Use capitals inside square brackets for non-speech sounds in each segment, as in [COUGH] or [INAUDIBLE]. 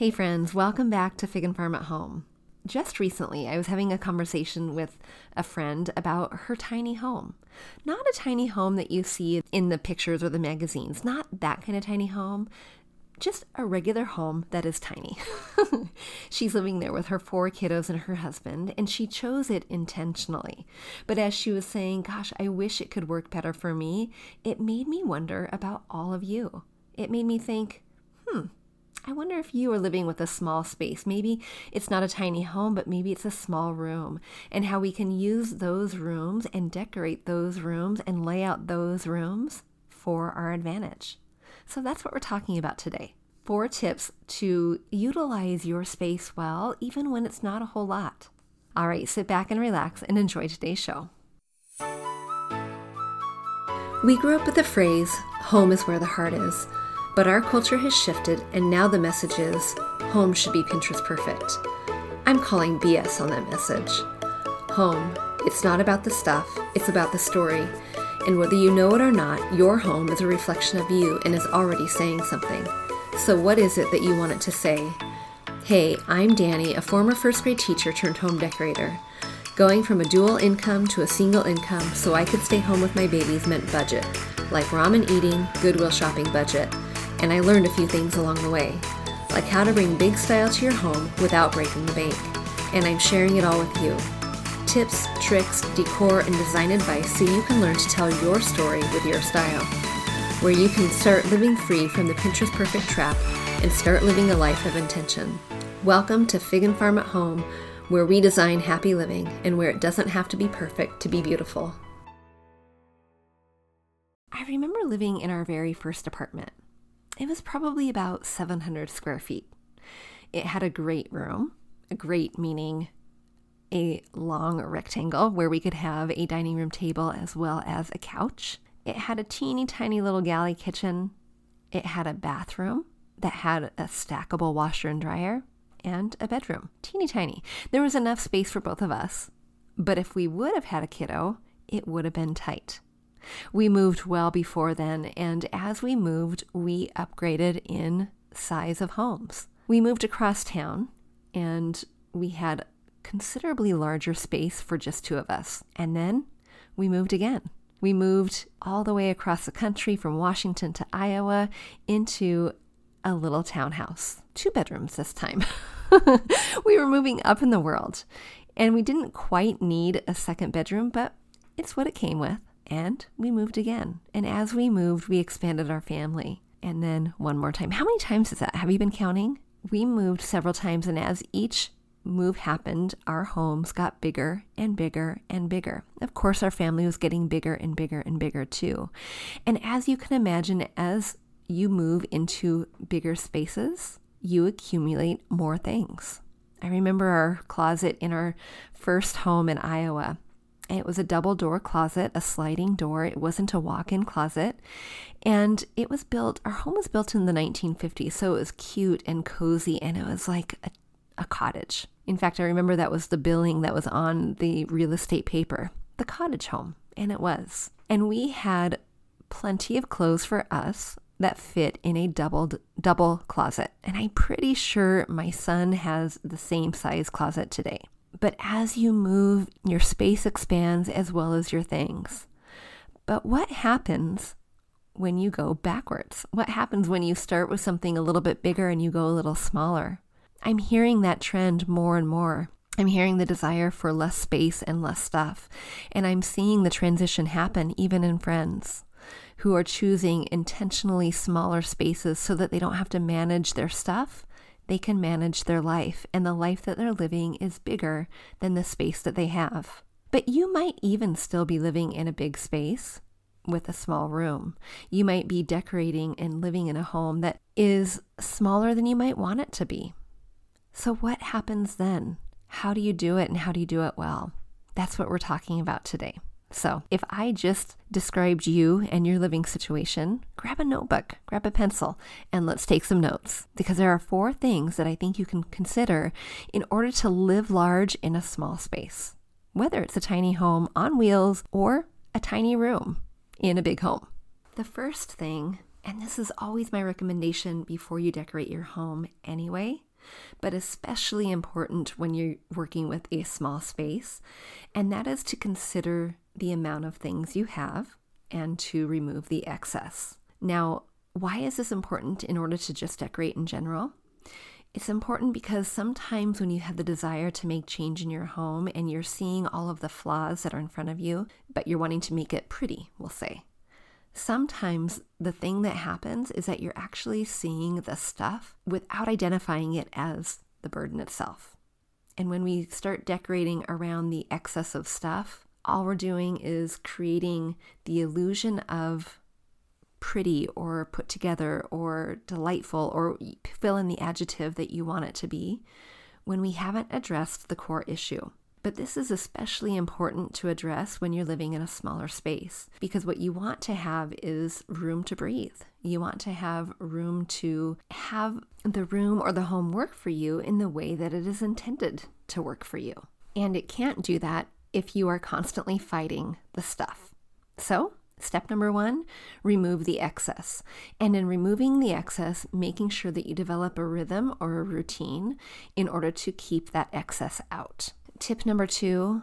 Hey, friends, welcome back to Fig and Farm at Home. Just recently, I was having a conversation with a friend about her tiny home. Not a tiny home that you see in the pictures or the magazines, not that kind of tiny home, just a regular home that is tiny. [LAUGHS] She's living there with her four kiddos and her husband, and she chose it intentionally. But as she was saying, Gosh, I wish it could work better for me, it made me wonder about all of you. It made me think, hmm, I wonder if you are living with a small space. Maybe it's not a tiny home, but maybe it's a small room, and how we can use those rooms and decorate those rooms and lay out those rooms for our advantage. So that's what we're talking about today. Four tips to utilize your space well, even when it's not a whole lot. All right, sit back and relax and enjoy today's show. We grew up with the phrase, home is where the heart is. But our culture has shifted, and now the message is home should be Pinterest perfect. I'm calling BS on that message. Home, it's not about the stuff, it's about the story. And whether you know it or not, your home is a reflection of you and is already saying something. So, what is it that you want it to say? Hey, I'm Dani, a former first grade teacher turned home decorator. Going from a dual income to a single income so I could stay home with my babies meant budget, like ramen eating, Goodwill shopping budget and I learned a few things along the way, like how to bring big style to your home without breaking the bank. And I'm sharing it all with you. Tips, tricks, decor, and design advice so you can learn to tell your story with your style. Where you can start living free from the Pinterest perfect trap and start living a life of intention. Welcome to Fig and Farm at Home, where we design happy living and where it doesn't have to be perfect to be beautiful. I remember living in our very first apartment. It was probably about 700 square feet. It had a great room, a great meaning a long rectangle where we could have a dining room table as well as a couch. It had a teeny tiny little galley kitchen. It had a bathroom that had a stackable washer and dryer and a bedroom, teeny tiny. There was enough space for both of us, but if we would have had a kiddo, it would have been tight. We moved well before then, and as we moved, we upgraded in size of homes. We moved across town, and we had considerably larger space for just two of us. And then we moved again. We moved all the way across the country from Washington to Iowa into a little townhouse, two bedrooms this time. [LAUGHS] we were moving up in the world, and we didn't quite need a second bedroom, but it's what it came with. And we moved again. And as we moved, we expanded our family. And then one more time. How many times is that? Have you been counting? We moved several times, and as each move happened, our homes got bigger and bigger and bigger. Of course, our family was getting bigger and bigger and bigger too. And as you can imagine, as you move into bigger spaces, you accumulate more things. I remember our closet in our first home in Iowa. It was a double door closet, a sliding door. It wasn't a walk in closet. And it was built, our home was built in the 1950s. So it was cute and cozy and it was like a, a cottage. In fact, I remember that was the billing that was on the real estate paper the cottage home. And it was. And we had plenty of clothes for us that fit in a doubled double closet. And I'm pretty sure my son has the same size closet today. But as you move, your space expands as well as your things. But what happens when you go backwards? What happens when you start with something a little bit bigger and you go a little smaller? I'm hearing that trend more and more. I'm hearing the desire for less space and less stuff. And I'm seeing the transition happen even in friends who are choosing intentionally smaller spaces so that they don't have to manage their stuff they can manage their life, and the life that they're living is bigger than the space that they have. But you might even still be living in a big space with a small room. You might be decorating and living in a home that is smaller than you might want it to be. So, what happens then? How do you do it and how do you do it well? That's what we're talking about today. So, if I just described you and your living situation, grab a notebook, grab a pencil, and let's take some notes because there are four things that I think you can consider in order to live large in a small space, whether it's a tiny home on wheels or a tiny room in a big home. The first thing, and this is always my recommendation before you decorate your home anyway, but especially important when you're working with a small space, and that is to consider the amount of things you have and to remove the excess. Now, why is this important in order to just decorate in general? It's important because sometimes when you have the desire to make change in your home and you're seeing all of the flaws that are in front of you, but you're wanting to make it pretty, we'll say. Sometimes the thing that happens is that you're actually seeing the stuff without identifying it as the burden itself. And when we start decorating around the excess of stuff, all we're doing is creating the illusion of pretty or put together or delightful or fill in the adjective that you want it to be when we haven't addressed the core issue. But this is especially important to address when you're living in a smaller space because what you want to have is room to breathe. You want to have room to have the room or the home work for you in the way that it is intended to work for you. And it can't do that if you are constantly fighting the stuff. So, Step number one, remove the excess. And in removing the excess, making sure that you develop a rhythm or a routine in order to keep that excess out. Tip number two,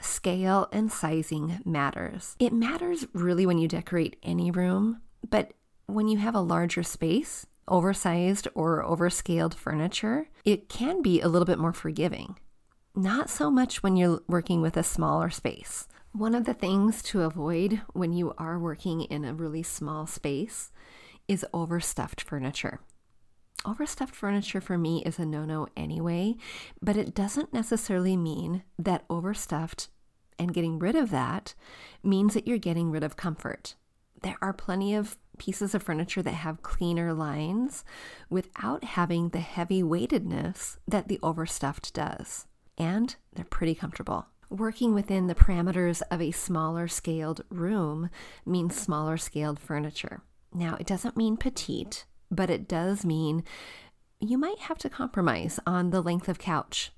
scale and sizing matters. It matters really when you decorate any room, but when you have a larger space, oversized or overscaled furniture, it can be a little bit more forgiving. Not so much when you're working with a smaller space. One of the things to avoid when you are working in a really small space is overstuffed furniture. Overstuffed furniture for me is a no no anyway, but it doesn't necessarily mean that overstuffed and getting rid of that means that you're getting rid of comfort. There are plenty of pieces of furniture that have cleaner lines without having the heavy weightedness that the overstuffed does. And they're pretty comfortable. Working within the parameters of a smaller scaled room means smaller scaled furniture. Now, it doesn't mean petite, but it does mean you might have to compromise on the length of couch.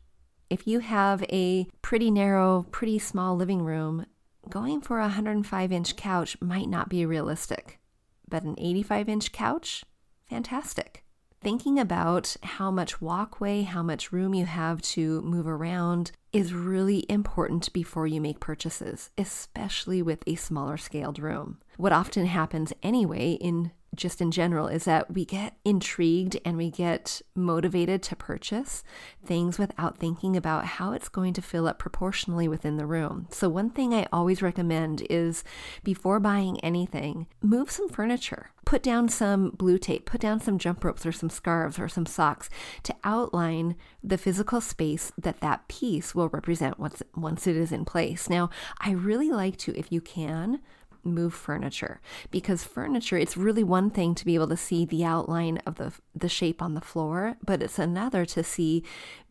If you have a pretty narrow, pretty small living room, going for a 105 inch couch might not be realistic, but an 85 inch couch, fantastic thinking about how much walkway, how much room you have to move around is really important before you make purchases, especially with a smaller scaled room. What often happens anyway in just in general is that we get intrigued and we get motivated to purchase things without thinking about how it's going to fill up proportionally within the room. So, one thing I always recommend is before buying anything, move some furniture. Put down some blue tape, put down some jump ropes or some scarves or some socks to outline the physical space that that piece will represent once, once it is in place. Now, I really like to, if you can, move furniture because furniture it's really one thing to be able to see the outline of the the shape on the floor but it's another to see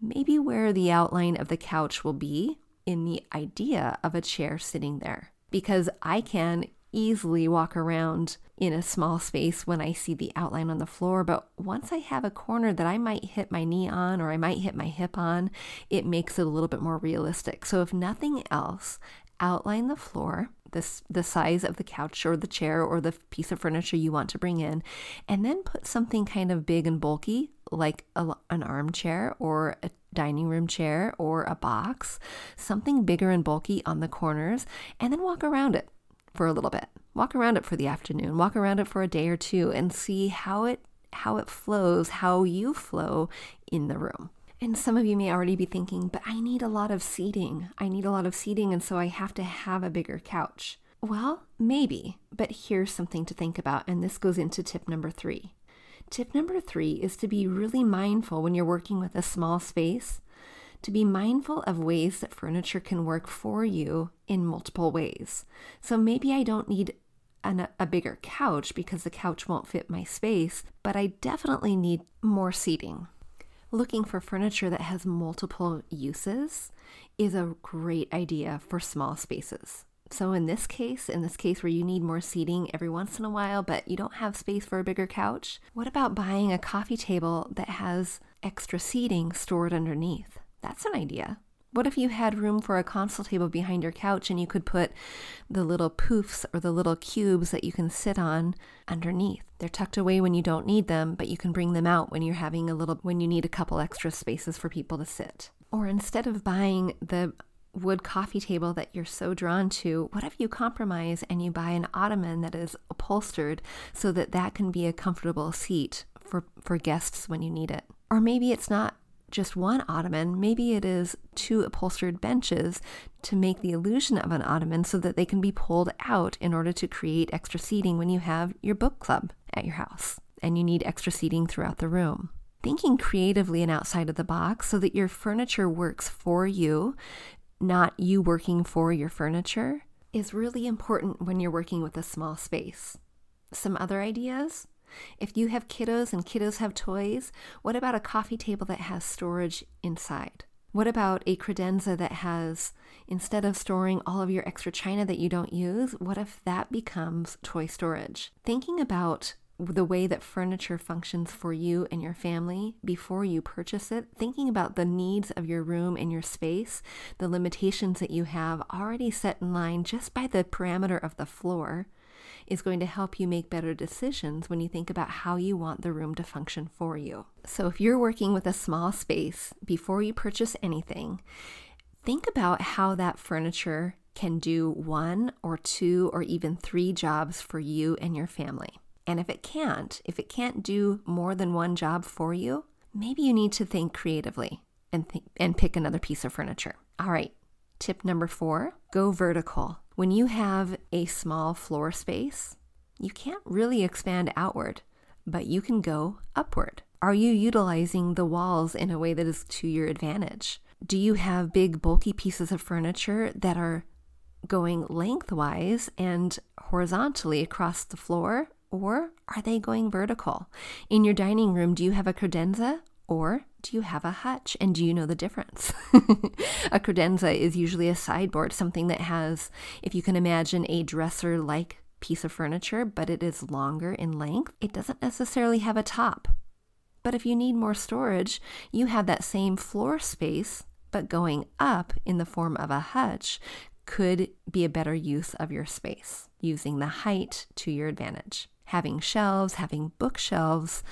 maybe where the outline of the couch will be in the idea of a chair sitting there because I can easily walk around in a small space when I see the outline on the floor. But once I have a corner that I might hit my knee on or I might hit my hip on, it makes it a little bit more realistic. So, if nothing else, outline the floor, the, the size of the couch or the chair or the piece of furniture you want to bring in, and then put something kind of big and bulky like a, an armchair or a dining room chair or a box, something bigger and bulky on the corners, and then walk around it for a little bit. Walk around it for the afternoon, walk around it for a day or two and see how it how it flows, how you flow in the room. And some of you may already be thinking, but I need a lot of seating. I need a lot of seating, and so I have to have a bigger couch. Well, maybe, but here's something to think about, and this goes into tip number three. Tip number three is to be really mindful when you're working with a small space, to be mindful of ways that furniture can work for you in multiple ways. So maybe I don't need an, a bigger couch because the couch won't fit my space, but I definitely need more seating looking for furniture that has multiple uses is a great idea for small spaces. So in this case, in this case where you need more seating every once in a while, but you don't have space for a bigger couch, what about buying a coffee table that has extra seating stored underneath? That's an idea. What if you had room for a console table behind your couch and you could put the little poofs or the little cubes that you can sit on underneath? They're tucked away when you don't need them, but you can bring them out when you're having a little, when you need a couple extra spaces for people to sit. Or instead of buying the wood coffee table that you're so drawn to, what if you compromise and you buy an ottoman that is upholstered so that that can be a comfortable seat for, for guests when you need it? Or maybe it's not just one ottoman, maybe it is two upholstered benches to make the illusion of an ottoman so that they can be pulled out in order to create extra seating when you have your book club at your house and you need extra seating throughout the room. Thinking creatively and outside of the box so that your furniture works for you not you working for your furniture, is really important when you're working with a small space. Some other ideas? If you have kiddos and kiddos have toys, what about a coffee table that has storage inside? What about a credenza that has, instead of storing all of your extra china that you don't use, what if that becomes toy storage? Thinking about the way that furniture functions for you and your family before you purchase it, thinking about the needs of your room and your space, the limitations that you have already set in line just by the parameter of the floor, is going to help you make better decisions when you think about how you want the room to function for you. So, if you're working with a small space before you purchase anything, think about how that furniture can do one or two or even three jobs for you and your family. And if it can't, if it can't do more than one job for you, maybe you need to think creatively and, th- and pick another piece of furniture. All right, tip number four go vertical. When you have a small floor space, you can't really expand outward, but you can go upward. Are you utilizing the walls in a way that is to your advantage? Do you have big, bulky pieces of furniture that are going lengthwise and horizontally across the floor? Or are they going vertical? In your dining room, do you have a credenza or do you have a hutch? And do you know the difference? [LAUGHS] a credenza is usually a sideboard, something that has, if you can imagine, a dresser like piece of furniture, but it is longer in length. It doesn't necessarily have a top. But if you need more storage, you have that same floor space, but going up in the form of a hutch could be a better use of your space, using the height to your advantage having shelves, having bookshelves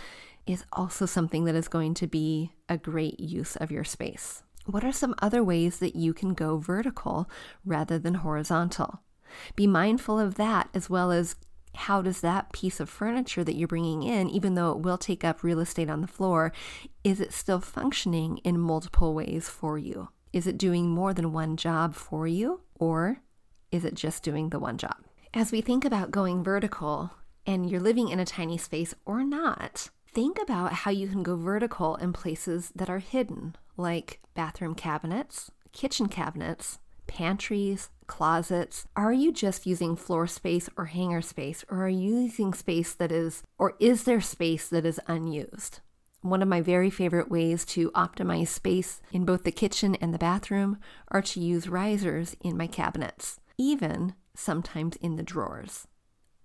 is also something that is going to be a great use of your space. What are some other ways that you can go vertical rather than horizontal? Be mindful of that as well as how does that piece of furniture that you're bringing in, even though it will take up real estate on the floor, is it still functioning in multiple ways for you? Is it doing more than one job for you, or is it just doing the one job? As we think about going vertical, and you're living in a tiny space or not, think about how you can go vertical in places that are hidden, like bathroom cabinets, kitchen cabinets, pantries, closets? Are you just using floor space or hanger space, or are you using space that is, or is there space that is unused? One of my very favorite ways to optimize space in both the kitchen and the bathroom are to use risers in my cabinets, even sometimes in the drawers.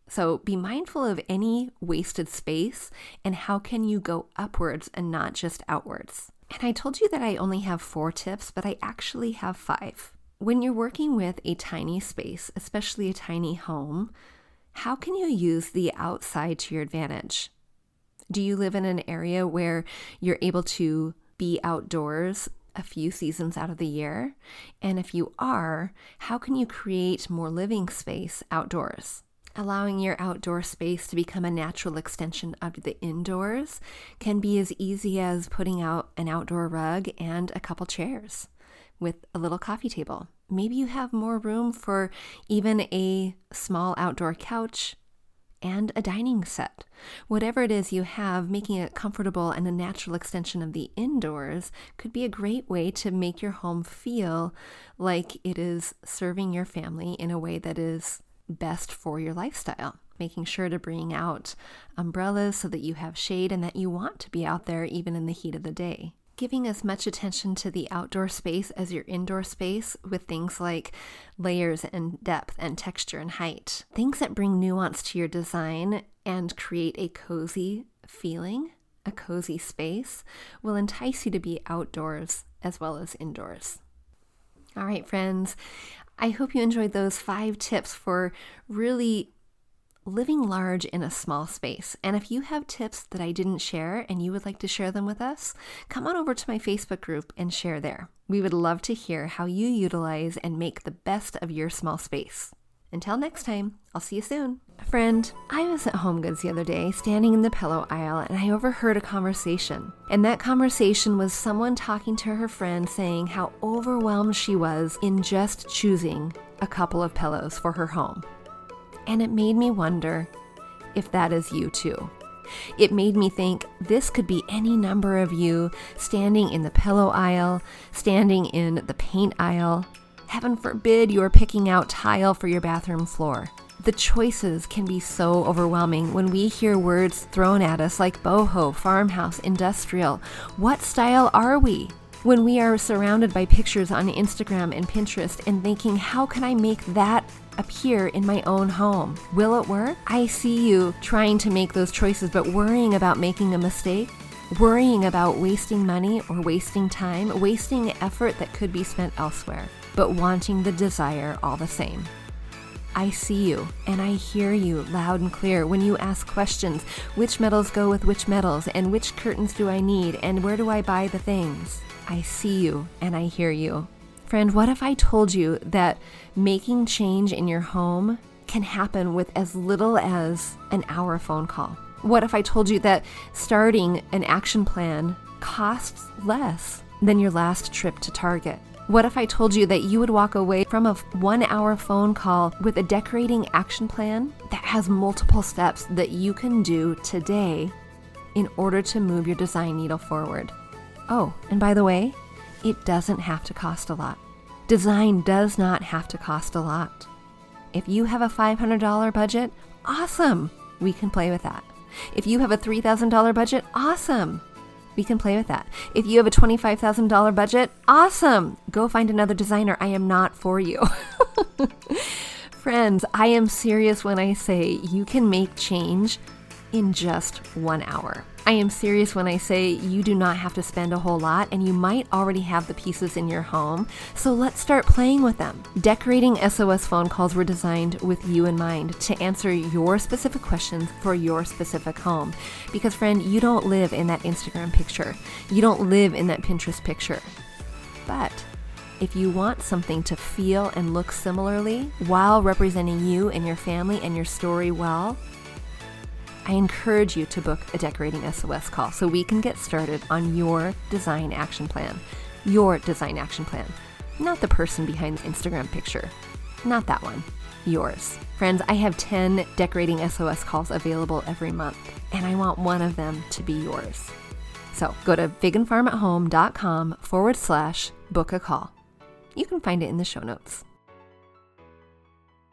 So be mindful of any wasted space and how can you go upwards and not just outwards. And I told you that I only have four tips, but I actually have five. When you're working with a tiny space, especially a tiny home, how can you use the outside to your advantage? Do you live in an area where you're able to be outdoors a few seasons out of the year? And if you are, how can you create more living space outdoors? Allowing your outdoor space to become a natural extension of the indoors can be as easy as putting out an outdoor rug and a couple chairs with a little coffee table. Maybe you have more room for even a small outdoor couch and a dining set. Whatever it is you have, making it comfortable and a natural extension of the indoors could be a great way to make your home feel like it is serving your family in a way that is best for your lifestyle. Making sure to bring out umbrellas so that you have shade and that you want to be out there even in the heat of the day. Giving as much attention to the outdoor space as your indoor space with things like layers and depth and texture and height. Things that bring nuance to your design and create a cozy feeling, a cozy space, will entice you to be outdoors as well as indoors. All right, friends, I hope you enjoyed those five tips for really living large in a small space. And if you have tips that I didn't share and you would like to share them with us, come on over to my Facebook group and share there. We would love to hear how you utilize and make the best of your small space. Until next time, I'll see you soon. Friend, I was at Home Goods the other day, standing in the pillow aisle, and I overheard a conversation. And that conversation was someone talking to her friend saying how overwhelmed she was in just choosing a couple of pillows for her home. And it made me wonder if that is you too. It made me think this could be any number of you standing in the pillow aisle, standing in the paint aisle, Heaven forbid you are picking out tile for your bathroom floor. The choices can be so overwhelming when we hear words thrown at us like boho, farmhouse, industrial. What style are we? When we are surrounded by pictures on Instagram and Pinterest and thinking, how can I make that appear in my own home? Will it work? I see you trying to make those choices, but worrying about making a mistake, worrying about wasting money or wasting time, wasting effort that could be spent elsewhere but wanting the desire all the same. I see you and I hear you loud and clear when you ask questions which metals go with which metals, and which curtains do I need, and where do I buy the things? I see you and I hear you. Friend, what if I told you that making change in your home can happen with as little as an hour phone call? What if I told you that starting an action plan costs less than your last trip to Target? What if I told you that you would walk away from a one hour phone call with a decorating action plan that has multiple steps that you can do today in order to move your design needle forward? Oh, and by the way, it doesn't have to cost a lot. Design does not have to cost a lot. If you have a $500 budget, awesome! We can play with that. If you have a $3,000 budget, awesome! We can play with that. If you have a $25,000 budget, awesome. Go find another designer. I am not for you. [LAUGHS] Friends, I am serious when I say you can make change in just one hour. I am serious when I say you do not have to spend a whole lot and you might already have the pieces in your home, so let's start playing with them. Decorating SOS phone calls were designed with you in mind to answer your specific questions for your specific home. Because, friend, you don't live in that Instagram picture, you don't live in that Pinterest picture. But if you want something to feel and look similarly while representing you and your family and your story well, I encourage you to book a Decorating SOS call so we can get started on your design action plan. Your design action plan. Not the person behind the Instagram picture. Not that one. Yours. Friends, I have 10 Decorating SOS calls available every month, and I want one of them to be yours. So go to veganfarmathome.com forward slash book a call. You can find it in the show notes.